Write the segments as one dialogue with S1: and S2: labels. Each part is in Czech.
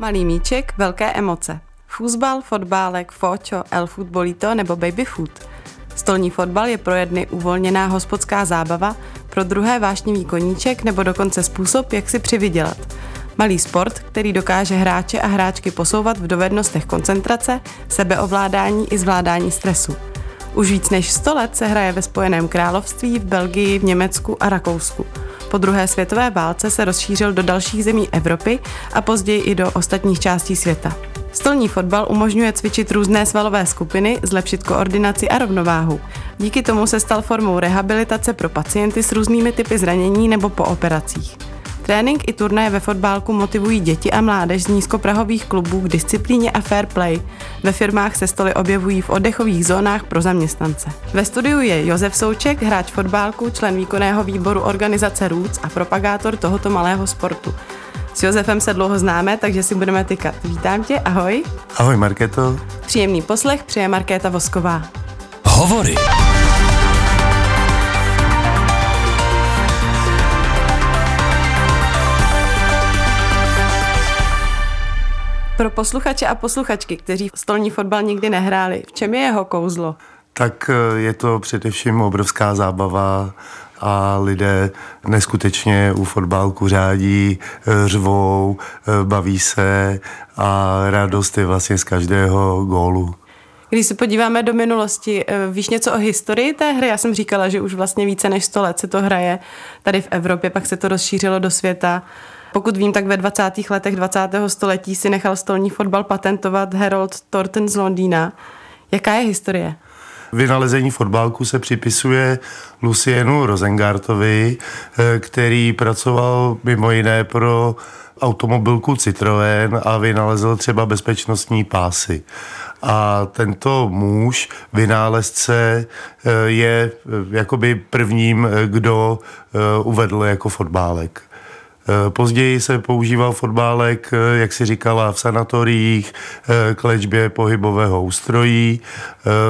S1: Malý míček, velké emoce. Fúzbal, fotbálek, fočo, el futbolito nebo baby food. Stolní fotbal je pro jedny uvolněná hospodská zábava, pro druhé vášnivý koníček nebo dokonce způsob, jak si přivydělat. Malý sport, který dokáže hráče a hráčky posouvat v dovednostech koncentrace, sebeovládání i zvládání stresu. Už víc než 100 let se hraje ve Spojeném království, v Belgii, v Německu a Rakousku. Po druhé světové válce se rozšířil do dalších zemí Evropy a později i do ostatních částí světa. Stolní fotbal umožňuje cvičit různé svalové skupiny, zlepšit koordinaci a rovnováhu. Díky tomu se stal formou rehabilitace pro pacienty s různými typy zranění nebo po operacích. Trénink i turnaje ve fotbálku motivují děti a mládež z nízkoprahových klubů k disciplíně a fair play. Ve firmách se stoly objevují v oddechových zónách pro zaměstnance. Ve studiu je Josef Souček, hráč fotbálku, člen výkonného výboru organizace Roots a propagátor tohoto malého sportu. S Josefem se dlouho známe, takže si budeme tykat. Vítám tě, ahoj.
S2: Ahoj Markéto.
S1: Příjemný poslech přeje Markéta Vosková.
S3: Hovory.
S1: Pro posluchače a posluchačky, kteří stolní fotbal nikdy nehráli, v čem je jeho kouzlo?
S2: Tak eh, je to především obrovská zábava a lidé neskutečně u fotbalku řádí, eh, řvou, eh, baví se a radost je vlastně z každého gólu.
S1: Když se podíváme do minulosti, víš něco o historii té hry? Já jsem říkala, že už vlastně více než 100 let se to hraje tady v Evropě, pak se to rozšířilo do světa. Pokud vím, tak ve 20. letech 20. století si nechal stolní fotbal patentovat Harold Thornton z Londýna. Jaká je historie?
S2: Vynalezení fotbalku se připisuje Lucienu Rosengartovi, eh, který pracoval mimo jiné pro automobilku Citroën a vynalezl třeba bezpečnostní pásy. A tento muž, vynálezce, eh, je eh, jakoby prvním, kdo uvedl jako fotbálek. Eh, později se používal fotbálek, eh, jak si říkala, v sanatoriích, eh, k léčbě pohybového ústrojí.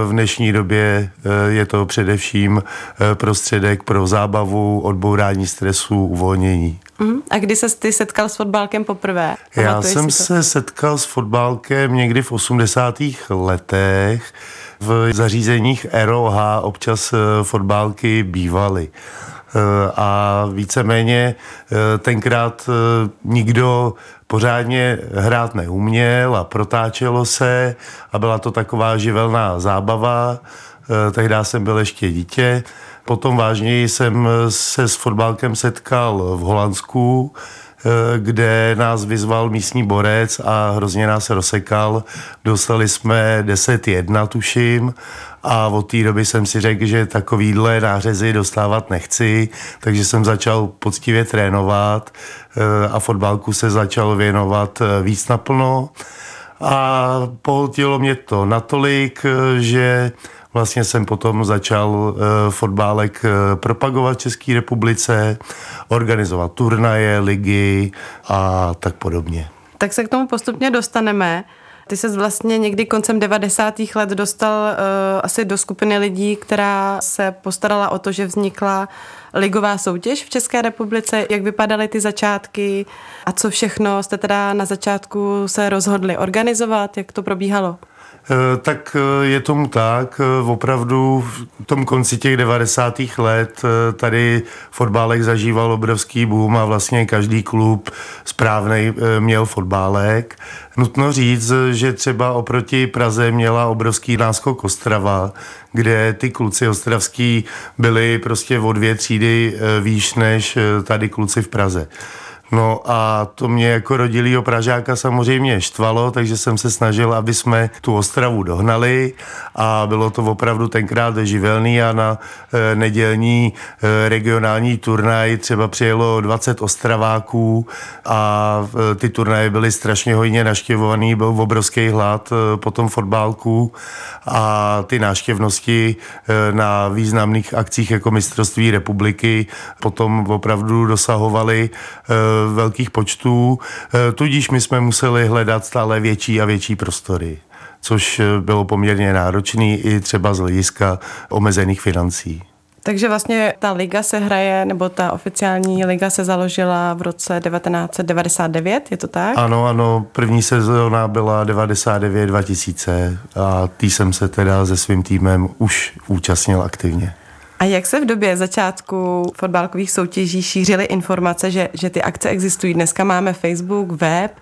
S2: V dnešní době je to především prostředek pro zábavu, odbourání stresu, uvolnění.
S1: Uh-huh. A kdy se ty setkal s fotbálkem poprvé?
S2: Já jsem se setkal s fotbálkem někdy v 80. letech. V zařízeních ROH občas fotbálky bývaly. Eh, a víceméně eh, tenkrát eh, nikdo pořádně hrát neuměl a protáčelo se a byla to taková živelná zábava. Tehdy jsem byl ještě dítě. Potom vážněji jsem se s fotbalkem setkal v Holandsku, kde nás vyzval místní borec a hrozně nás rozsekal. Dostali jsme 10-1, tuším, a od té doby jsem si řekl, že takovýhle nářezy dostávat nechci, takže jsem začal poctivě trénovat eh, a fotbalku se začal věnovat eh, víc naplno a pohltilo mě to natolik, eh, že vlastně jsem potom začal fotbálek propagovat v České republice, organizovat turnaje, ligy a tak podobně.
S1: Tak se k tomu postupně dostaneme. Ty se vlastně někdy koncem 90. let dostal uh, asi do skupiny lidí, která se postarala o to, že vznikla ligová soutěž v České republice. Jak vypadaly ty začátky a co všechno jste teda na začátku se rozhodli organizovat? Jak to probíhalo?
S2: Eh, tak eh, je tomu tak. Eh, opravdu v tom konci těch 90. let tady fotbálek zažíval obrovský boom a vlastně každý klub správný měl fotbálek. Nutno říct, že třeba oproti Praze měla obrovský náskok Ostrava, kde ty kluci ostravský byli prostě o dvě třídy výš než tady kluci v Praze. No a to mě jako rodilýho Pražáka samozřejmě štvalo, takže jsem se snažil, aby jsme tu Ostravu dohnali a bylo to opravdu tenkrát živelný a na e, nedělní e, regionální turnaj třeba přijelo 20 Ostraváků a e, ty turnaje byly strašně hojně naštěvovaný, byl obrovský hlad e, po tom fotbálku a ty náštěvnosti e, na významných akcích jako mistrovství republiky potom opravdu dosahovaly e, velkých počtů, eh, tudíž my jsme museli hledat stále větší a větší prostory což eh, bylo poměrně náročný i třeba z hlediska omezených financí.
S1: Takže vlastně ta liga se hraje, nebo ta oficiální liga se založila v roce 1999, je to tak?
S2: Ano, ano, první sezóna byla 99-2000 a tý jsem se teda se svým týmem už účastnil aktivně.
S1: A jak se v době začátku fotbalkových soutěží šířily informace, že, že ty akce existují? Dneska máme Facebook, web,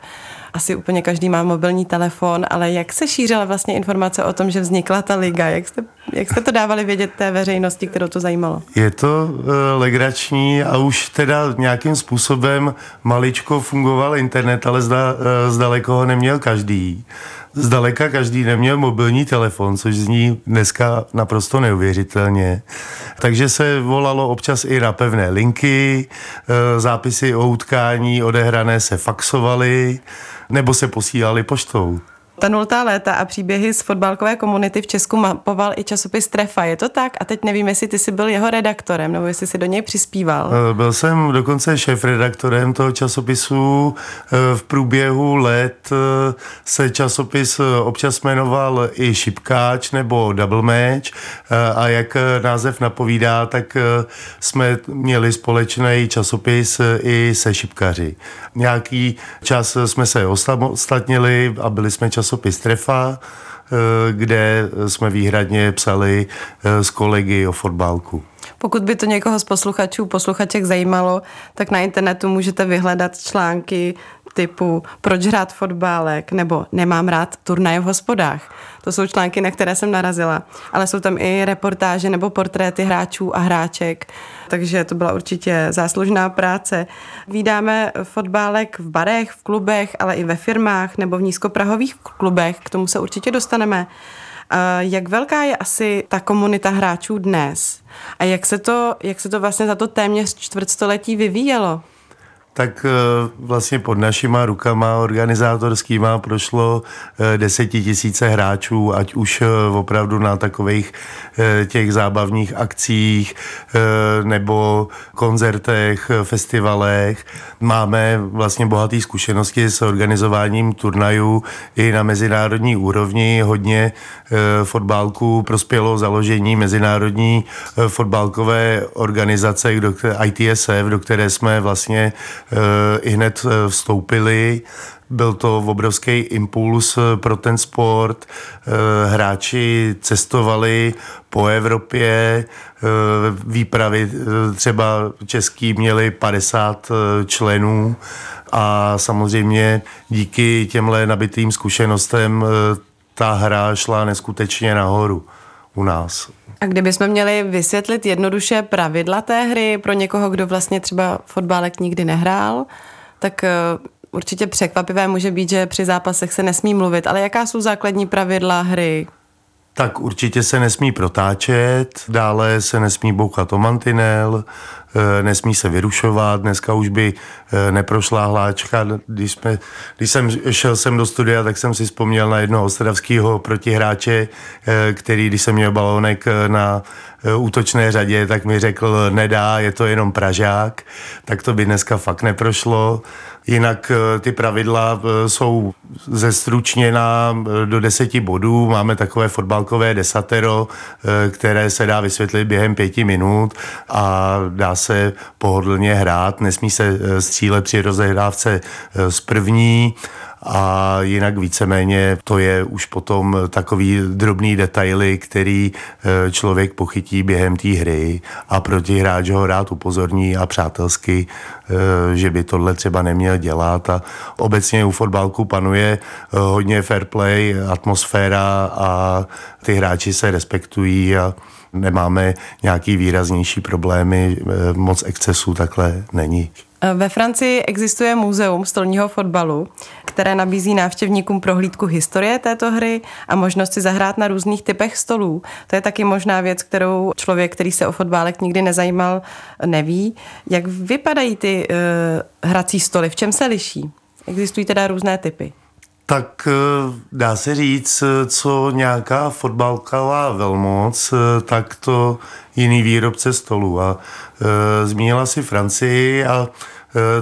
S1: asi úplně každý má mobilní telefon, ale jak se šířila vlastně informace o tom, že vznikla ta liga? Jak jste, jak jste to dávali vědět té veřejnosti, kterou to zajímalo?
S2: Je to uh, legrační a už teda nějakým způsobem maličko fungoval internet, ale zda, uh, zdaleko ho neměl každý. Zdaleka každý neměl mobilní telefon, což zní dneska naprosto neuvěřitelně. Takže se volalo občas i na pevné linky, eh, zápisy o utkání odehrané se faxovaly nebo se posílali poštou.
S1: Ta nultá léta a příběhy z fotbalkové komunity v Česku mapoval i časopis Trefa. Je to tak? A teď nevím, jestli ty jsi byl jeho redaktorem, nebo jestli si do něj přispíval.
S2: Eh, byl jsem dokonce šéf-redaktorem toho časopisu. Eh, v průběhu let eh, se časopis občas jmenoval i Šipkáč nebo Double Match a jak název napovídá, tak jsme měli společný časopis i se šipkaři. Nějaký čas jsme se ostatnili a byli jsme čas časopis Trefa, eh, kde jsme výhradně psali eh, s kolegy o fotbalku.
S1: Pokud by to někoho z posluchačů, posluchaček zajímalo, tak na internetu můžete vyhledat články typu Proč hrát fotbálek nebo Nemám rád turnaje v hospodách. To jsou články, na které jsem narazila. Ale jsou tam i reportáže nebo portréty hráčů a hráček, takže to byla určitě záslužná práce. Vídáme fotbálek v barech, v klubech, ale i ve firmách nebo v nízkoprahových klubech, k tomu se určitě dostaneme. Jak velká je asi ta komunita hráčů dnes? A jak se to, jak se to vlastně za to téměř čtvrtstoletí vyvíjelo?
S2: Tak eh, vlastně pod našima rukama organizátorskýma prošlo eh, desetitisíce hráčů, ať už eh, opravdu na takových těch zábavních akcích nebo koncertech, festivalech. Máme vlastně bohaté zkušenosti s organizováním turnajů i na mezinárodní úrovni. Hodně fotbálků prospělo založení mezinárodní fotbalkové organizace ITSF, do které jsme vlastně i hned eh, vstoupili. Byl to obrovský impuls eh, pro ten sport. Eh, hráči cestovali po Evropě, výpravy třeba český měli 50 členů a samozřejmě díky těmhle nabitým zkušenostem ta hra šla neskutečně nahoru u nás.
S1: A kdybychom měli vysvětlit jednoduše pravidla té hry pro někoho, kdo vlastně třeba fotbálek nikdy nehrál, tak eh, určitě překvapivé může být, že při zápasech se nesmí mluvit, ale jaká jsou základní pravidla hry?
S2: Tak určitě se nesmí protáčet, dále se nesmí bouchat o mantinel, nesmí se vyrušovat, dneska už by eh, neprošla hláčka. Když, jsme, když jsem šel sem do studia, tak jsem si vzpomněl na jednoho ostravského protihráče, eh, který, když jsem měl balónek na útočné řadě, tak mi řekl, nedá, je to jenom Pražák, tak to by dneska fakt neprošlo. Jinak eh, ty pravidla eh, jsou zestručněna eh, do deseti bodů. Máme takové fotbalkové desatero, které se dá vysvětlit během pěti minut a dá se pohodlně hrát. Nesmí se střílet při rozehrávce z první a jinak víceméně to je už potom takový drobný detaily, který e, člověk pochytí během té hry a protihráč ho rád upozorní a přátelsky, e, že by tohle třeba neměl dělat a obecně u fotbalku panuje e, hodně fair play, atmosféra a ty hráči se respektují a nemáme nějaký výraznější problémy, moc excesů takhle není.
S1: Ve Francii existuje muzeum stolního fotbalu, které nabízí návštěvníkům prohlídku historie této hry a možnost si zahrát na různých typech stolů. To je taky možná věc, kterou člověk, který se o fotbálek nikdy nezajímal, neví. Jak vypadají ty uh, hrací stoly? V čem se liší? Existují teda různé typy.
S2: Tak eh, dá se říct, co nějaká fotbalková velmoc, eh, tak to jiný výrobce stolů. A e, zmínila si Francii a Eh,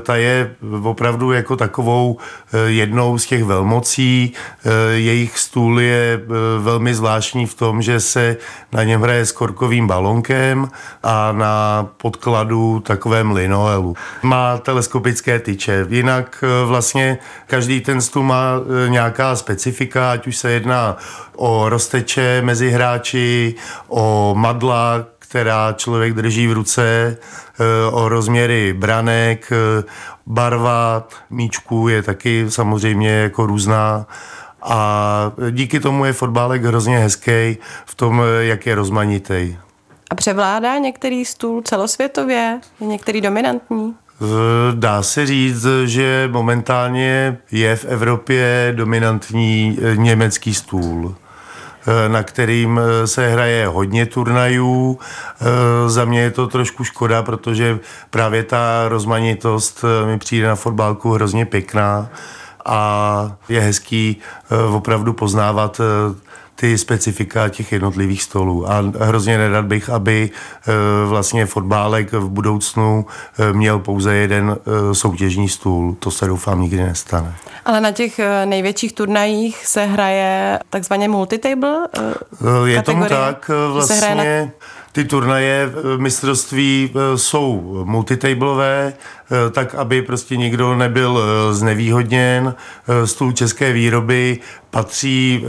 S2: ta je opravdu jako takovou eh, jednou z těch velmocí. Eh, jejich stůl je velmi zvláštní v tom, že se na něm hraje s korkovým balonkem a na podkladu takovém linoelu. Má teleskopické tyče. Jinak vlastně každý ten stůl má nějaká specifika, ať už se jedná o rozteče mezi hráči, o madla, která člověk drží v ruce, eh, o rozměry branek, eh, barva míčků je taky samozřejmě jako různá. A díky tomu je fotbálek hrozně hezký v tom, eh, jak je rozmanitý.
S1: A převládá některý stůl celosvětově? Je některý dominantní?
S2: Dá se říct, že momentálně je v Evropě dominantní německý stůl. Eh, na kterým eh, se hraje hodně turnajů. Eh, za mě je to trošku škoda, protože právě ta rozmanitost mi přijde na fotbalku hrozně pěkná a je hezký opravdu poznávat ty specifika těch jednotlivých stolů. A hrozně nerad bych, aby vlastně fotbálek v budoucnu měl pouze jeden soutěžní stůl. To se doufám nikdy nestane.
S1: Ale na těch eh, největších turnajích se hraje takzvaně multitable
S2: eh, eh, Je tomu tak, vlastně ty turnaje mistrovství jsou multitableové, tak aby prostě nikdo nebyl znevýhodněn. Stůl české výroby patří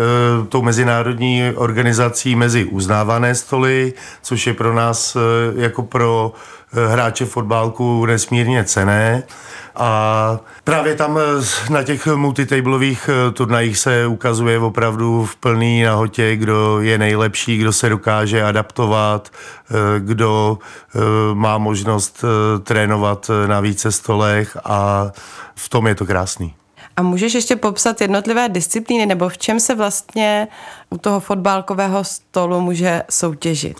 S2: tou mezinárodní organizací mezi uznávané stoly, což je pro nás jako pro hráče fotbálku nesmírně cené. A právě tam eh, na těch multitablových eh, turnajích se ukazuje opravdu v plný nahotě, kdo je nejlepší, kdo se dokáže adaptovat, eh, kdo má možnost trénovat na více stolech a v tom je to krásný.
S1: A můžeš ještě popsat jednotlivé disciplíny, nebo v čem se vlastně u toho fotbálkového stolu může soutěžit?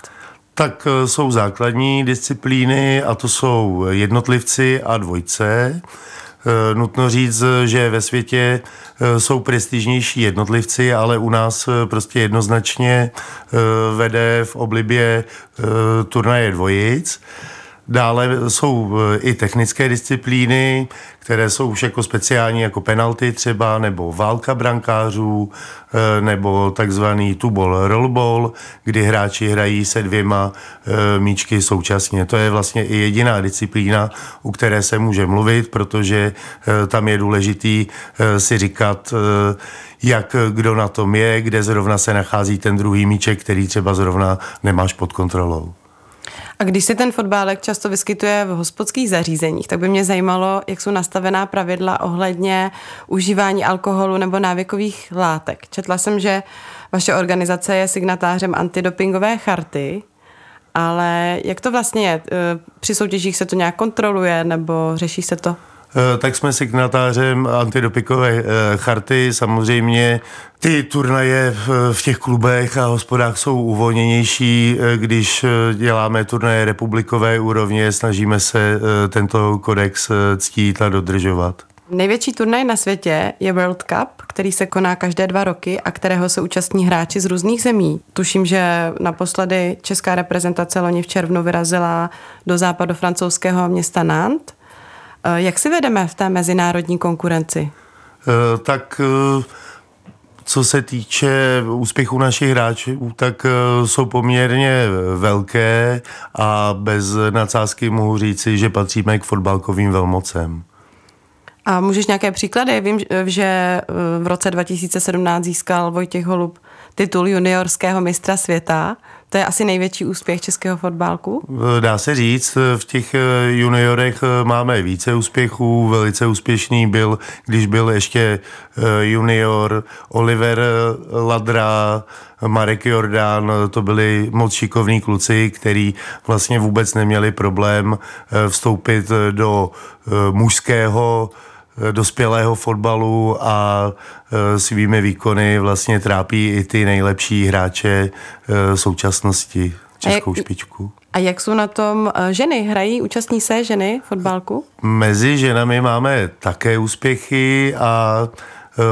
S2: Tak eh, jsou základní disciplíny a to jsou jednotlivci a dvojce. Eh, nutno říct, že ve světě eh, jsou prestižnější jednotlivci, ale u nás prostě jednoznačně vede v oblibě turnaje dvojic. Dále jsou i technické disciplíny, které jsou už jako speciální, jako penalty třeba, nebo válka brankářů, eh, nebo takzvaný tubol rollball, kdy hráči hrají se dvěma eh, míčky současně. To je vlastně i jediná disciplína, u které se může mluvit, protože eh, tam je důležitý si říkat, jak kdo na tom je, kde zrovna se nachází ten druhý míček, který třeba zrovna nemáš pod kontrolou.
S1: A když se ten fotbálek často vyskytuje v hospodských zařízeních, tak by mě zajímalo, jak jsou nastavená pravidla ohledně užívání alkoholu nebo návykových látek. Četla jsem, že vaše organizace je signatářem antidopingové charty, ale jak to vlastně je? E, při soutěžích se to nějak kontroluje nebo řeší se to?
S2: Eh, tak jsme signatářem antidopikové eh, charty. Samozřejmě ty turnaje v těch klubech a hospodách jsou uvolněnější. Eh, když děláme turnaje republikové úrovně, snažíme se tento kodex ctít a dodržovat.
S1: Největší turnaj na světě je World Cup, který se koná každé dva roky a kterého se účastní hráči z různých zemí. Tuším, že naposledy česká reprezentace loni v červnu vyrazila do západu francouzského města Nantes jak si vedeme v té mezinárodní konkurenci?
S2: Eh, tak eh, co se týče úspěchu našich hráčů, tak jsou poměrně velké a bez nadsázky mohu říci, že patříme k fotbalkovým velmocem.
S1: A můžeš nějaké příklady? Vím, že v roce 2017 získal Vojtěch Holub titul juniorského mistra světa. To je asi největší úspěch českého fotbalku?
S2: Dá se říct, v těch eh, juniorech eh, máme více úspěchů. Velice úspěšný byl, když byl ještě eh, junior Oliver Ladra, Marek Jordán, to byli moc šikovní kluci, kteří vlastně vůbec neměli problém vstoupit do mužského dospělého fotbalu a e, svými výkony vlastně trápí i ty nejlepší hráče e, současnosti, českou a jak, špičku.
S1: A jak jsou na tom ženy? Hrají, účastní se ženy fotbalku?
S2: Mezi ženami máme také úspěchy a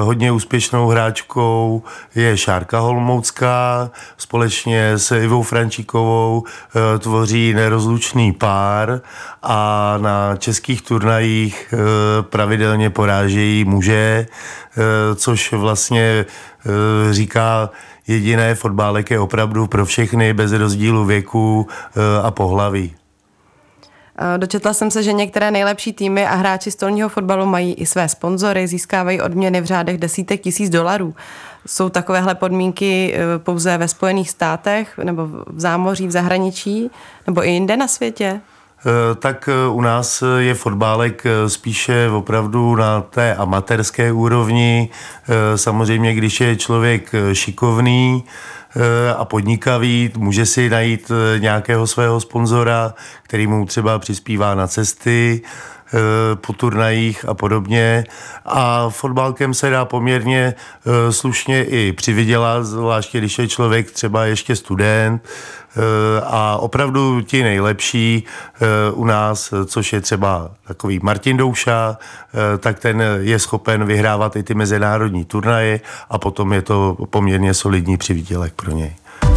S2: hodně úspěšnou hráčkou je Šárka Holmoucká, společně s Ivou Frančíkovou tvoří nerozlučný pár a na českých turnajích pravidelně porážejí muže, což vlastně říká jediné fotbálek je opravdu pro všechny bez rozdílu věku a pohlaví.
S1: Eh, dočetla jsem se, že některé nejlepší týmy a hráči stolního fotbalu mají i své sponzory, získávají odměny v řádech desítek tisíc dolarů. Jsou takovéhle podmínky eh, pouze ve Spojených státech nebo v zámoří, v zahraničí nebo i jinde na světě?
S2: Eh, tak u nás je fotbálek spíše opravdu na té amatérské úrovni. Samozřejmě, když je člověk šikovný, a podnikavý, může si najít eh, nějakého svého sponzora, který mu třeba přispívá na cesty, eh, po turnajích a podobně. A fotbalkem se dá poměrně slušně i přivydělat, zvláště když je člověk třeba ještě student, Eh, a opravdu ti nejlepší eh, u nás, což je třeba takový Martin Douša, eh, tak ten je schopen vyhrávat i ty mezinárodní turnaje a potom je to poměrně solidní přivídělek pro něj.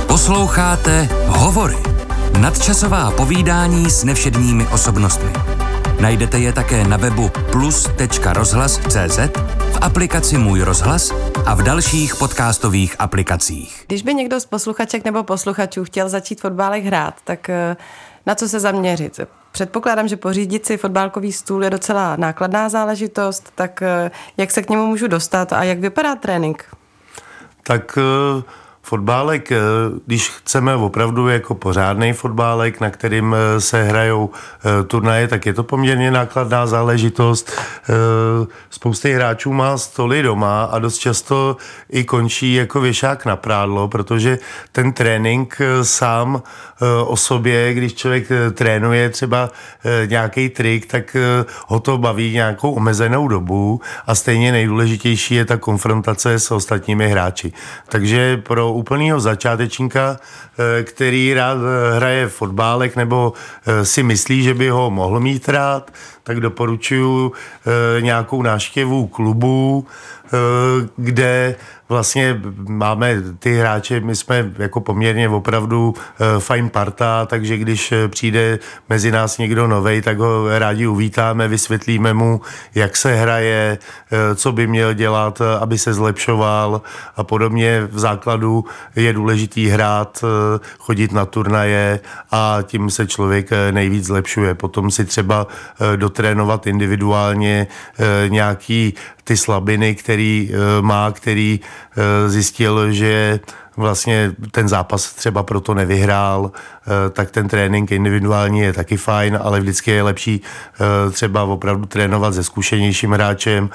S3: Posloucháte Hovory. Nadčasová povídání s nevšedními osobnostmi. Najdete je také na webu plus.rozhlas.cz, v aplikaci Můj rozhlas a v dalších podcastových aplikacích.
S1: Když by někdo z posluchaček nebo posluchačů chtěl začít fotbálek hrát, tak eh, na co se zaměřit? Předpokládám, že pořídit si fotbálkový stůl je docela nákladná záležitost, tak eh, jak se k němu můžu dostat a jak vypadá trénink?
S2: Tak uh Fotbálek, eh, když chceme opravdu jako pořádný fotbálek, na kterým eh, se hrajou eh, turnaje, tak je to poměrně nákladná záležitost. Spousty hráčů má stoly doma a dost často i končí jako věšák na prádlo, protože ten trénink sám o sobě, když člověk trénuje třeba nějaký trik, tak ho to baví nějakou omezenou dobu a stejně nejdůležitější je ta konfrontace s ostatními hráči. Takže pro úplného začátečníka, eh, který rád eh, hraje fotbálek nebo eh, si myslí, že by ho mohl mít rád, tak doporučuji nějakou návštěvu klubu, kde vlastně máme ty hráče, my jsme jako poměrně opravdu uh, fajn parta, takže když eh, přijde mezi nás někdo novej, tak ho rádi uvítáme, vysvětlíme mu, jak se hraje, co by měl dělat, aby se zlepšoval a podobně. V základu je důležitý hrát, chodit na turnaje a tím se člověk nejvíc zlepšuje. Potom si třeba dotrénovat individuálně nějaký ty slabiny, který má, který Eh, zjistil, že vlastně ten zápas třeba proto nevyhrál, eh, tak ten trénink individuální je taky fajn, ale vždycky je lepší eh, třeba opravdu trénovat se zkušenějším hráčem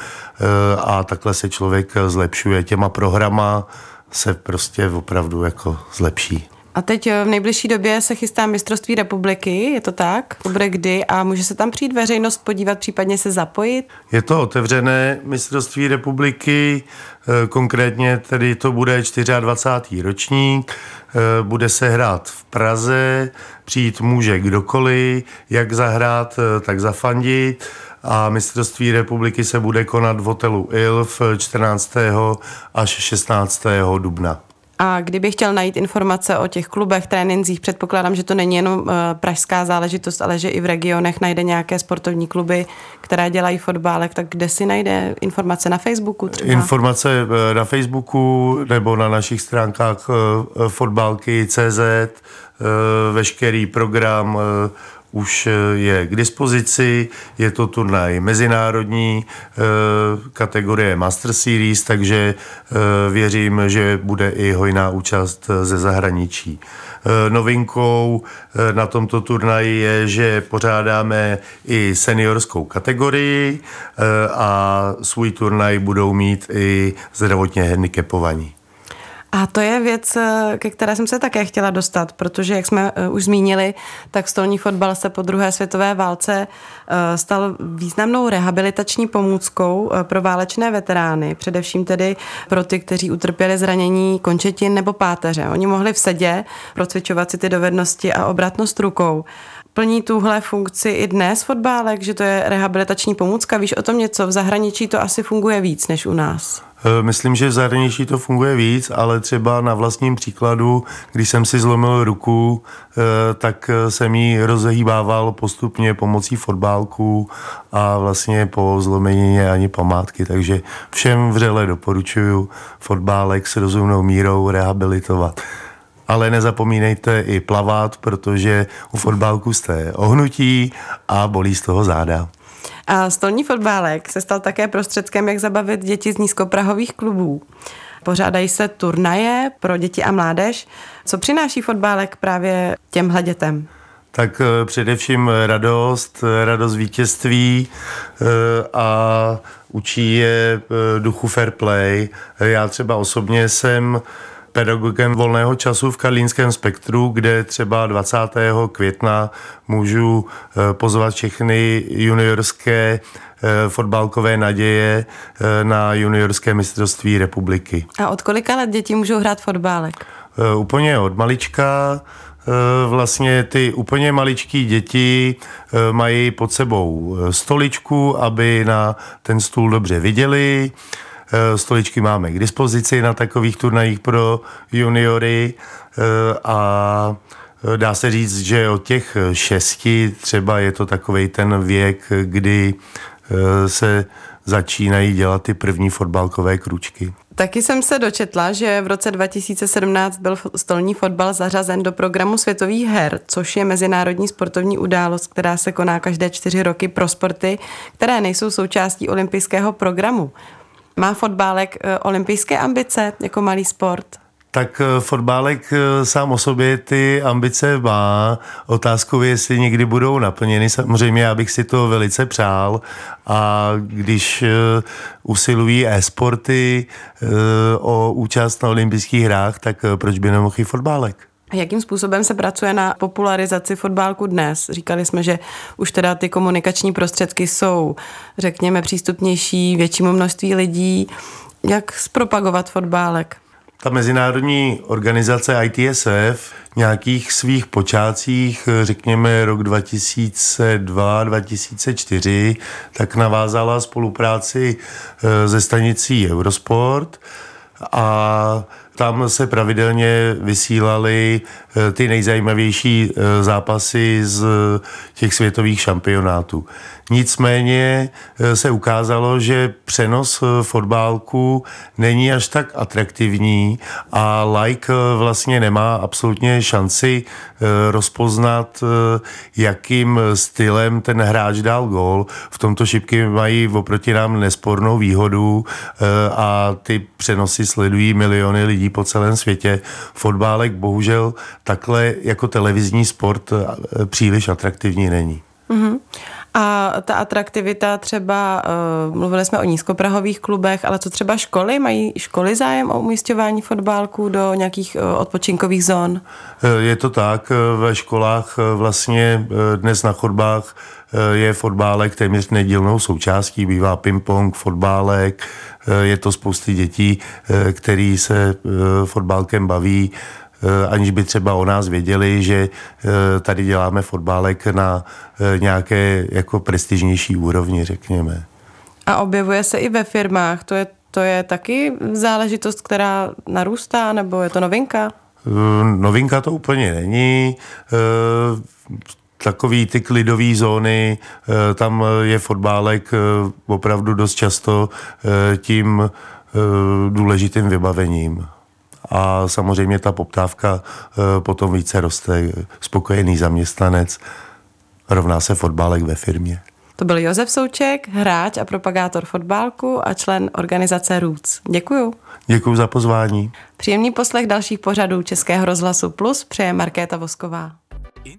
S2: a takhle se člověk zlepšuje těma programa se prostě opravdu jako zlepší.
S1: A teď v nejbližší době se chystá mistrovství republiky, je to tak? To bude kdy a může se tam přijít veřejnost podívat, případně se zapojit?
S2: Je to otevřené mistrovství republiky, eh, konkrétně tedy to bude 24. ročník, eh, bude se hrát v Praze, přijít může kdokoliv, jak zahrát, eh, tak zafandit a mistrovství republiky se bude konat v hotelu ILF 14. až 16. dubna.
S1: A kdybych chtěl najít informace o těch klubech, trénincích, předpokládám, že to není jenom eh, pražská záležitost, ale že i v regionech najde nějaké sportovní kluby, které dělají fotbálek, tak kde si najde informace na Facebooku třeba?
S2: Informace eh, na Facebooku nebo na našich stránkách eh, fotbalky.cz, veškerý program už eh, je k dispozici, je to turnaj mezinárodní eh, kategorie Master Series, takže eh, věřím, že bude i hojná účast ze zahraničí. Novinkou na tomto turnaji je, že pořádáme i seniorskou kategorii a svůj turnaj budou mít i zdravotně handicapovaní.
S1: A to je věc, eh, ke které jsem se také chtěla dostat, protože, jak jsme uh, už zmínili, tak stolní fotbal se po druhé světové válce uh, stal významnou rehabilitační pomůckou pro válečné veterány, především tedy pro ty, kteří utrpěli zranění končetin nebo páteře. Oni mohli v sedě procvičovat si ty dovednosti a obratnost rukou. Plní tuhle funkci i dnes fotbálek, že to je rehabilitační pomůcka? Víš o tom něco? V zahraničí to asi funguje víc než u nás.
S2: Eh, myslím, že v zahraničí to funguje víc, ale třeba na vlastním příkladu, když jsem si zlomil ruku, eh, tak jsem ji rozehýbával postupně pomocí fotbálku a vlastně po zlomení ani památky. Takže všem vřele doporučuju fotbálek s rozumnou mírou rehabilitovat ale nezapomínejte i plavat, protože u fotbálku jste ohnutí a bolí z toho záda.
S1: A stolní fotbálek se stal také prostředkem, jak zabavit děti z nízkoprahových klubů. Pořádají se turnaje pro děti a mládež. Co přináší fotbálek právě těmhle dětem?
S2: Tak eh, především radost, radost vítězství eh, a učí je eh, duchu fair play. Já třeba osobně jsem pedagogem volného času v Karlínském spektru, kde třeba 20. května můžu eh, pozvat všechny juniorské eh, fotbalkové naděje eh, na juniorské mistrovství republiky.
S1: A od kolika let děti můžou hrát fotbálek?
S2: Úplně od malička. Vlastně ty úplně maličký děti mají pod sebou stoličku, aby na ten stůl dobře viděli. Eh, stoličky máme k dispozici na takových turnajích pro juniory eh, a eh, dá se říct, že od těch šesti třeba je to takový ten věk, kdy se začínají dělat ty první fotbalkové kručky.
S1: Taky jsem se dočetla, že v roce 2017 byl stolní fotbal zařazen do programu světových her, což je mezinárodní sportovní událost, která se koná každé čtyři roky pro sporty, které nejsou součástí olympijského programu. Má fotbálek eh, olympijské ambice jako malý sport?
S2: Tak eh, fotbálek eh, sám o sobě ty ambice má. Otázkou je, jestli někdy budou naplněny. Samozřejmě já bych si to velice přál a když usilují e-sporty o účast na olympijských hrách, tak proč by nemohl i fotbálek?
S1: Jakým způsobem se pracuje na popularizaci fotbálku dnes? Říkali jsme, že už teda ty komunikační prostředky jsou, řekněme, přístupnější většímu množství lidí. Jak zpropagovat fotbálek?
S2: Ta mezinárodní organizace ITSF nějakých svých počátcích, řekněme rok 2002-2004, tak navázala spolupráci eh, ze stanicí Eurosport a tam se pravidelně vysílaly ty nejzajímavější eh, zápasy z těch světových šampionátů. Nicméně eh, se ukázalo, že přenos fotbálku není až tak atraktivní a like vlastně nemá absolutně šanci rozpoznat, jakým stylem ten hráč dal gól. V tomto šipky mají oproti nám nespornou výhodu a ty přenosy sledují miliony lidí po celém světě. Fotbálek bohužel takhle jako televizní sport eh, příliš atraktivní není. Mm-hmm.
S1: A ta atraktivita třeba, uh, mluvili jsme o nízkoprahových klubech, ale co třeba školy? Mají školy zájem o umístěvání fotbálků do nějakých uh, odpočinkových zón?
S2: Je to tak, ve školách vlastně dnes na chodbách je fotbálek téměř nedílnou součástí, bývá ping-pong, fotbálek, je to spousty dětí, který se fotbálkem baví, aniž by třeba o nás věděli, že tady děláme fotbálek na nějaké jako prestižnější úrovni, řekněme.
S1: A objevuje se i ve firmách, to je, to je taky záležitost, která narůstá, nebo je to novinka?
S2: Novinka to úplně není takový ty klidové zóny, eh, tam je fotbálek eh, opravdu dost často eh, tím důležitým vybavením. A samozřejmě ta poptávka potom více roste. Spokojený zaměstnanec rovná se fotbálek ve firmě.
S1: To byl Josef Souček, hráč a propagátor fotbálku a člen organizace Roots. Děkuju.
S2: Děkuji za pozvání.
S1: Příjemný poslech dalších pořadů Českého rozhlasu Plus přeje Markéta Vosková.